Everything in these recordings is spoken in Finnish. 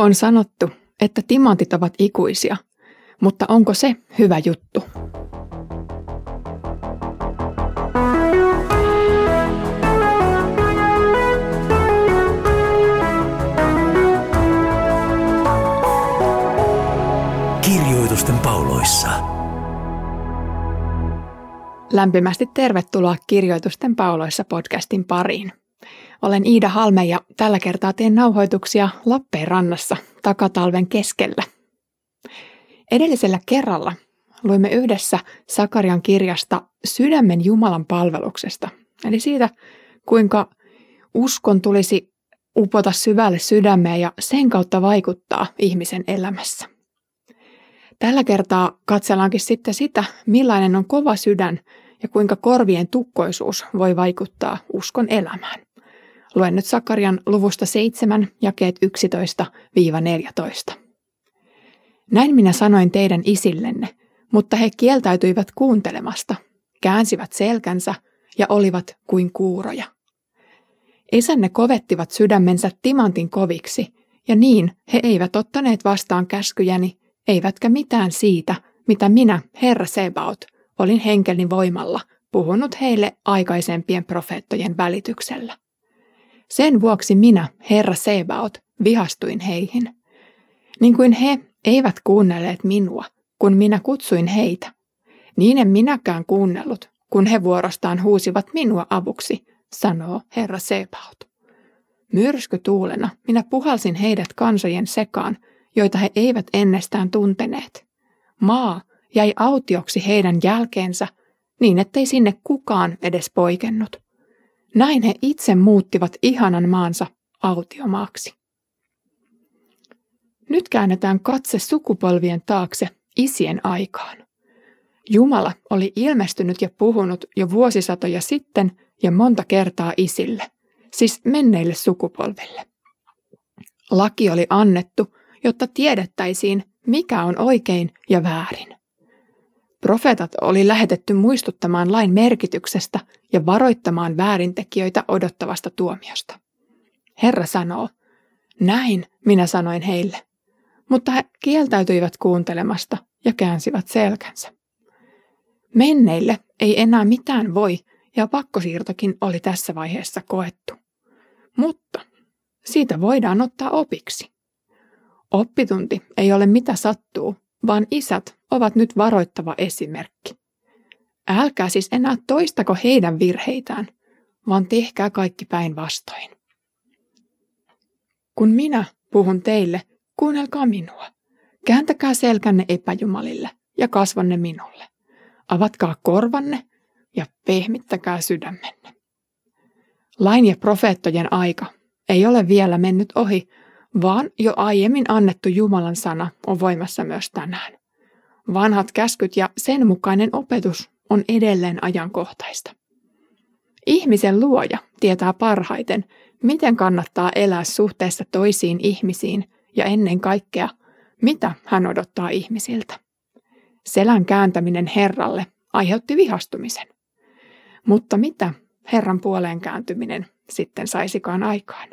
On sanottu, että timantit ovat ikuisia, mutta onko se hyvä juttu? Kirjoitusten pauloissa. Lämpimästi tervetuloa Kirjoitusten pauloissa podcastin pariin. Olen Iida Halme ja tällä kertaa teen nauhoituksia Lappeenrannassa takatalven keskellä. Edellisellä kerralla luimme yhdessä Sakarian kirjasta Sydämen Jumalan palveluksesta, eli siitä, kuinka uskon tulisi upota syvälle sydämeen ja sen kautta vaikuttaa ihmisen elämässä. Tällä kertaa katsellaankin sitten sitä, millainen on kova sydän ja kuinka korvien tukkoisuus voi vaikuttaa uskon elämään. Luen nyt Sakarian luvusta 7, jakeet 11-14. Näin minä sanoin teidän isillenne, mutta he kieltäytyivät kuuntelemasta, käänsivät selkänsä ja olivat kuin kuuroja. Isänne kovettivat sydämensä timantin koviksi, ja niin he eivät ottaneet vastaan käskyjäni, eivätkä mitään siitä, mitä minä, Herra Sebaot, olin henkelin voimalla puhunut heille aikaisempien profeettojen välityksellä. Sen vuoksi minä, Herra Sebaot, vihastuin heihin. Niin kuin he eivät kuunnelleet minua, kun minä kutsuin heitä, niin en minäkään kuunnellut, kun he vuorostaan huusivat minua avuksi, sanoo Herra Sebaot. Myrskytuulena minä puhalsin heidät kansojen sekaan, joita he eivät ennestään tunteneet. Maa jäi autioksi heidän jälkeensä, niin ettei sinne kukaan edes poikennut. Näin he itse muuttivat ihanan maansa autiomaaksi. Nyt käännetään katse sukupolvien taakse isien aikaan. Jumala oli ilmestynyt ja puhunut jo vuosisatoja sitten ja monta kertaa isille, siis menneille sukupolville. Laki oli annettu, jotta tiedettäisiin, mikä on oikein ja väärin. Profeetat oli lähetetty muistuttamaan lain merkityksestä ja varoittamaan väärintekijöitä odottavasta tuomiosta. Herra sanoo, näin minä sanoin heille, mutta he kieltäytyivät kuuntelemasta ja käänsivät selkänsä. Menneille ei enää mitään voi ja pakkosiirtokin oli tässä vaiheessa koettu. Mutta siitä voidaan ottaa opiksi. Oppitunti ei ole mitä sattuu, vaan isät ovat nyt varoittava esimerkki. Älkää siis enää toistako heidän virheitään, vaan tehkää kaikki päinvastoin. Kun minä puhun teille, kuunnelkaa minua. Kääntäkää selkänne epäjumalille ja kasvanne minulle. Avatkaa korvanne ja pehmittäkää sydämenne. Lain ja profeettojen aika ei ole vielä mennyt ohi, vaan jo aiemmin annettu Jumalan sana on voimassa myös tänään. Vanhat käskyt ja sen mukainen opetus on edelleen ajankohtaista. Ihmisen luoja tietää parhaiten, miten kannattaa elää suhteessa toisiin ihmisiin ja ennen kaikkea, mitä hän odottaa ihmisiltä. Selän kääntäminen Herralle aiheutti vihastumisen. Mutta mitä Herran puoleen kääntyminen sitten saisikaan aikaan?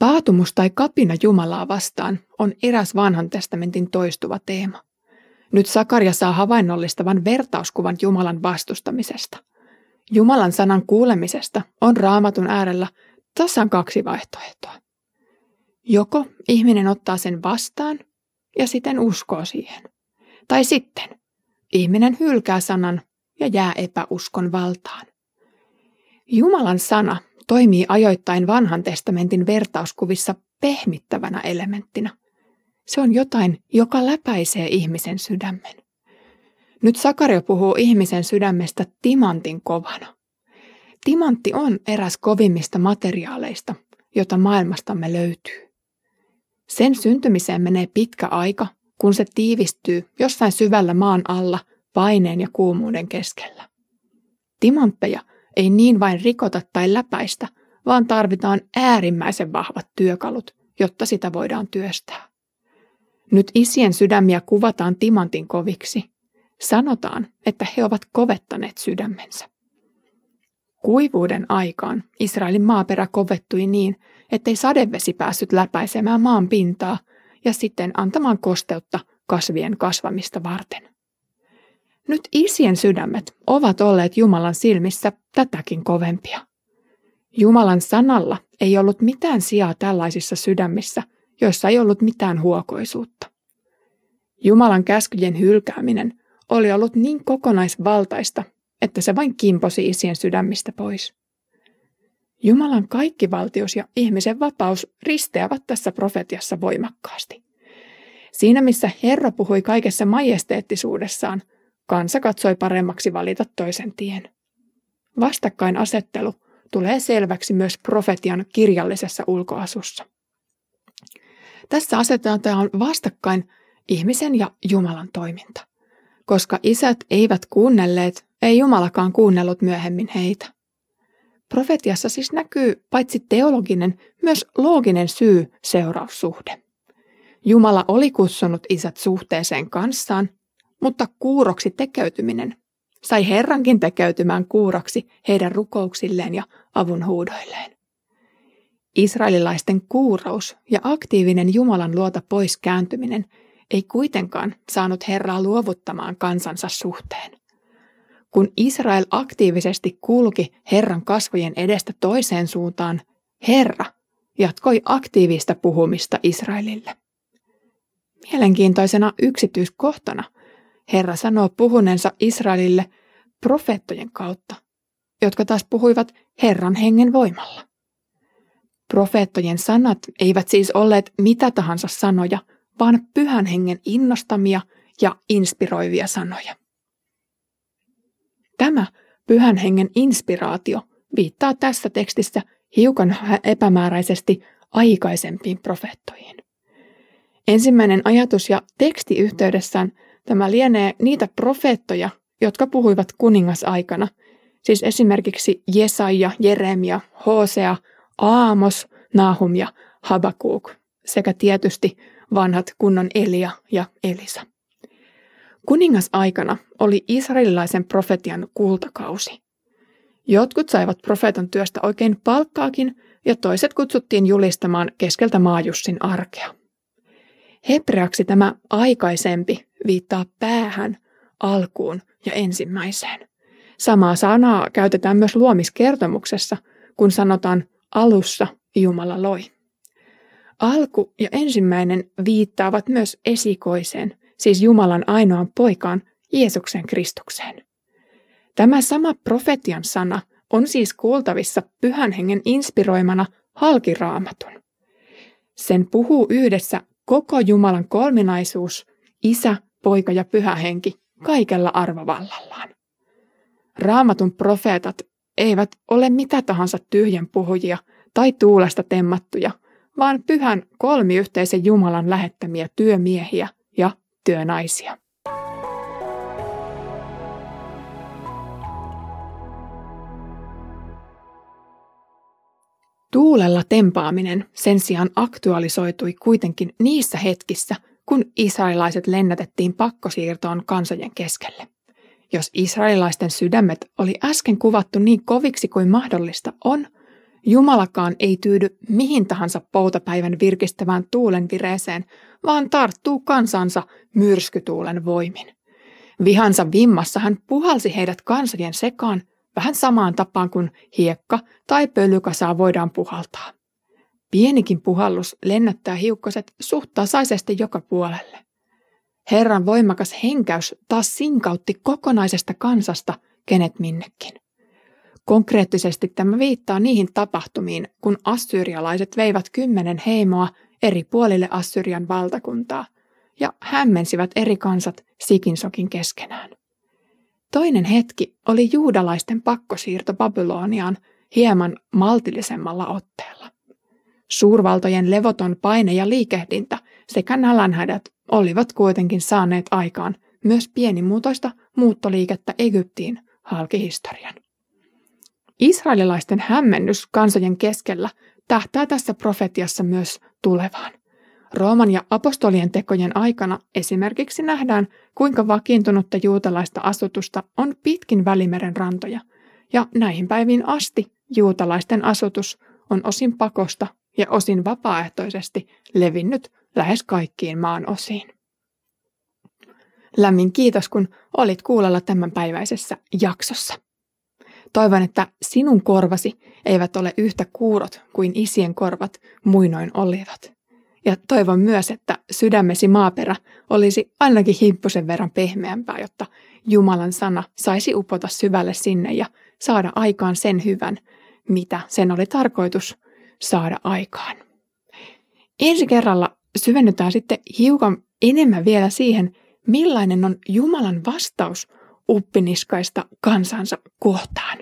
Paatumus tai kapina Jumalaa vastaan on eräs vanhan testamentin toistuva teema. Nyt Sakaria saa havainnollistavan vertauskuvan Jumalan vastustamisesta. Jumalan sanan kuulemisesta on raamatun äärellä tasan kaksi vaihtoehtoa. Joko ihminen ottaa sen vastaan ja sitten uskoo siihen. Tai sitten ihminen hylkää sanan ja jää epäuskon valtaan. Jumalan sana toimii ajoittain vanhan testamentin vertauskuvissa pehmittävänä elementtinä. Se on jotain, joka läpäisee ihmisen sydämen. Nyt Sakaria puhuu ihmisen sydämestä timantin kovana. Timantti on eräs kovimmista materiaaleista, jota maailmastamme löytyy. Sen syntymiseen menee pitkä aika, kun se tiivistyy jossain syvällä maan alla paineen ja kuumuuden keskellä. Timantteja ei niin vain rikota tai läpäistä, vaan tarvitaan äärimmäisen vahvat työkalut, jotta sitä voidaan työstää. Nyt isien sydämiä kuvataan timantin koviksi. Sanotaan, että he ovat kovettaneet sydämensä. Kuivuuden aikaan Israelin maaperä kovettui niin, ettei sadevesi päässyt läpäisemään maan pintaa ja sitten antamaan kosteutta kasvien kasvamista varten. Nyt isien sydämet ovat olleet Jumalan silmissä tätäkin kovempia. Jumalan sanalla ei ollut mitään sijaa tällaisissa sydämissä, joissa ei ollut mitään huokoisuutta. Jumalan käskyjen hylkääminen oli ollut niin kokonaisvaltaista, että se vain kimposi isien sydämistä pois. Jumalan kaikkivaltius ja ihmisen vapaus risteävät tässä profetiassa voimakkaasti. Siinä missä Herra puhui kaikessa majesteettisuudessaan, kansa katsoi paremmaksi valita toisen tien. Vastakkainasettelu tulee selväksi myös profetian kirjallisessa ulkoasussa. Tässä asetetaan vastakkain ihmisen ja Jumalan toiminta. Koska isät eivät kuunnelleet, ei Jumalakaan kuunnellut myöhemmin heitä. Profetiassa siis näkyy paitsi teologinen, myös looginen syy-seuraussuhde. Jumala oli kutsunut isät suhteeseen kanssaan, mutta kuuroksi tekeytyminen sai Herrankin tekeytymään kuuroksi heidän rukouksilleen ja avunhuudoilleen. Israelilaisten kuurous ja aktiivinen Jumalan luota pois kääntyminen ei kuitenkaan saanut Herraa luovuttamaan kansansa suhteen. Kun Israel aktiivisesti kulki Herran kasvojen edestä toiseen suuntaan, Herra jatkoi aktiivista puhumista Israelille. Mielenkiintoisena yksityiskohtana Herra sanoo puhuneensa Israelille profeettojen kautta, jotka taas puhuivat Herran hengen voimalla. Profeettojen sanat eivät siis olleet mitä tahansa sanoja, vaan pyhän hengen innostamia ja inspiroivia sanoja. Tämä pyhän hengen inspiraatio viittaa tässä tekstissä hiukan epämääräisesti aikaisempiin profeettoihin. Ensimmäinen ajatus ja tekstiyhteydessään tämä lienee niitä profeettoja, jotka puhuivat kuningasaikana, siis esimerkiksi Jesaja, Jeremia, Hosea, Aamos, Nahum ja Habakuk sekä tietysti vanhat kunnon Elia ja Elisa. Kuningasaikana oli israelilaisen profetian kultakausi. Jotkut saivat profeetan työstä oikein palkkaakin ja toiset kutsuttiin julistamaan keskeltä maajussin arkea. Hebreaksi tämä aikaisempi viittaa päähän, alkuun ja ensimmäiseen. Samaa sanaa käytetään myös luomiskertomuksessa, kun sanotaan alussa Jumala loi. Alku ja ensimmäinen viittaavat myös esikoiseen, siis Jumalan ainoan poikaan, Jeesuksen Kristukseen. Tämä sama profetian sana on siis kuultavissa pyhän hengen inspiroimana halkiraamatun. Sen puhuu yhdessä koko Jumalan kolminaisuus, isä, poika ja pyhä henki, kaikella arvovallallaan. Raamatun profeetat eivät ole mitä tahansa tyhjän puhujia tai tuulesta temmattuja, vaan pyhän kolmiyhteisen Jumalan lähettämiä työmiehiä ja työnaisia. Tuulella tempaaminen sen sijaan aktualisoitui kuitenkin niissä hetkissä, kun israelilaiset lennätettiin pakkosiirtoon kansojen keskelle. Jos israelilaisten sydämet oli äsken kuvattu niin koviksi kuin mahdollista on, Jumalakaan ei tyydy mihin tahansa poutapäivän virkistävään tuulen vireeseen, vaan tarttuu kansansa myrskytuulen voimin. Vihansa vimmassa hän puhalsi heidät kansojen sekaan vähän samaan tapaan kuin hiekka tai pölykasaa voidaan puhaltaa. Pienikin puhallus lennättää hiukkaset suht tasaisesti joka puolelle. Herran voimakas henkäys taas sinkautti kokonaisesta kansasta kenet minnekin. Konkreettisesti tämä viittaa niihin tapahtumiin, kun assyrialaiset veivät kymmenen heimoa eri puolille Assyrian valtakuntaa ja hämmensivät eri kansat sikinsokin keskenään. Toinen hetki oli juudalaisten pakkosiirto Babyloniaan hieman maltillisemmalla otteella. Suurvaltojen levoton paine ja liikehdintä sekä nälänhädät olivat kuitenkin saaneet aikaan myös pienimuotoista muuttoliikettä Egyptiin halkihistorian. Israelilaisten hämmennys kansojen keskellä tähtää tässä profetiassa myös tulevaan. Rooman ja apostolien tekojen aikana esimerkiksi nähdään, kuinka vakiintunutta juutalaista asutusta on pitkin Välimeren rantoja, Ja näihin päiviin asti juutalaisten asutus on osin pakosta ja osin vapaaehtoisesti levinnyt lähes kaikkiin maan osiin. Lämmin kiitos, kun olit kuulolla tämänpäiväisessä jaksossa. Toivon, että sinun korvasi eivät ole yhtä kuurot kuin isien korvat muinoin olivat. Ja toivon myös, että sydämesi maaperä olisi ainakin himppusen verran pehmeämpää, jotta Jumalan sana saisi upota syvälle sinne ja saada aikaan sen hyvän, mitä sen oli tarkoitus saada aikaan. Ensi kerralla syvennytään sitten hiukan enemmän vielä siihen, millainen on Jumalan vastaus uppiniskaista kansansa kohtaan.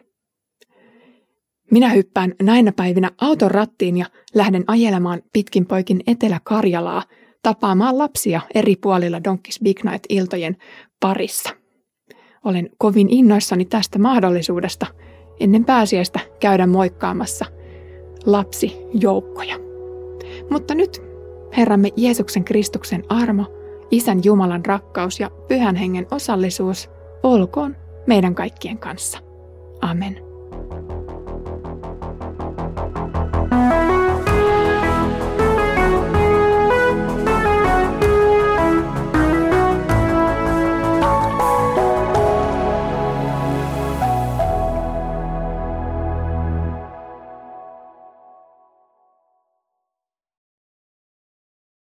Minä hyppään näinä päivinä auton rattiin ja lähden ajelemaan pitkin poikin Etelä-Karjalaa tapaamaan lapsia eri puolilla Donkeys Big Night-iltojen parissa. Olen kovin innoissani tästä mahdollisuudesta ennen pääsiäistä käydä moikkaamassa lapsijoukkoja. Mutta nyt Herramme Jeesuksen Kristuksen armo, Isän Jumalan rakkaus ja Pyhän Hengen osallisuus olkoon meidän kaikkien kanssa. Amen.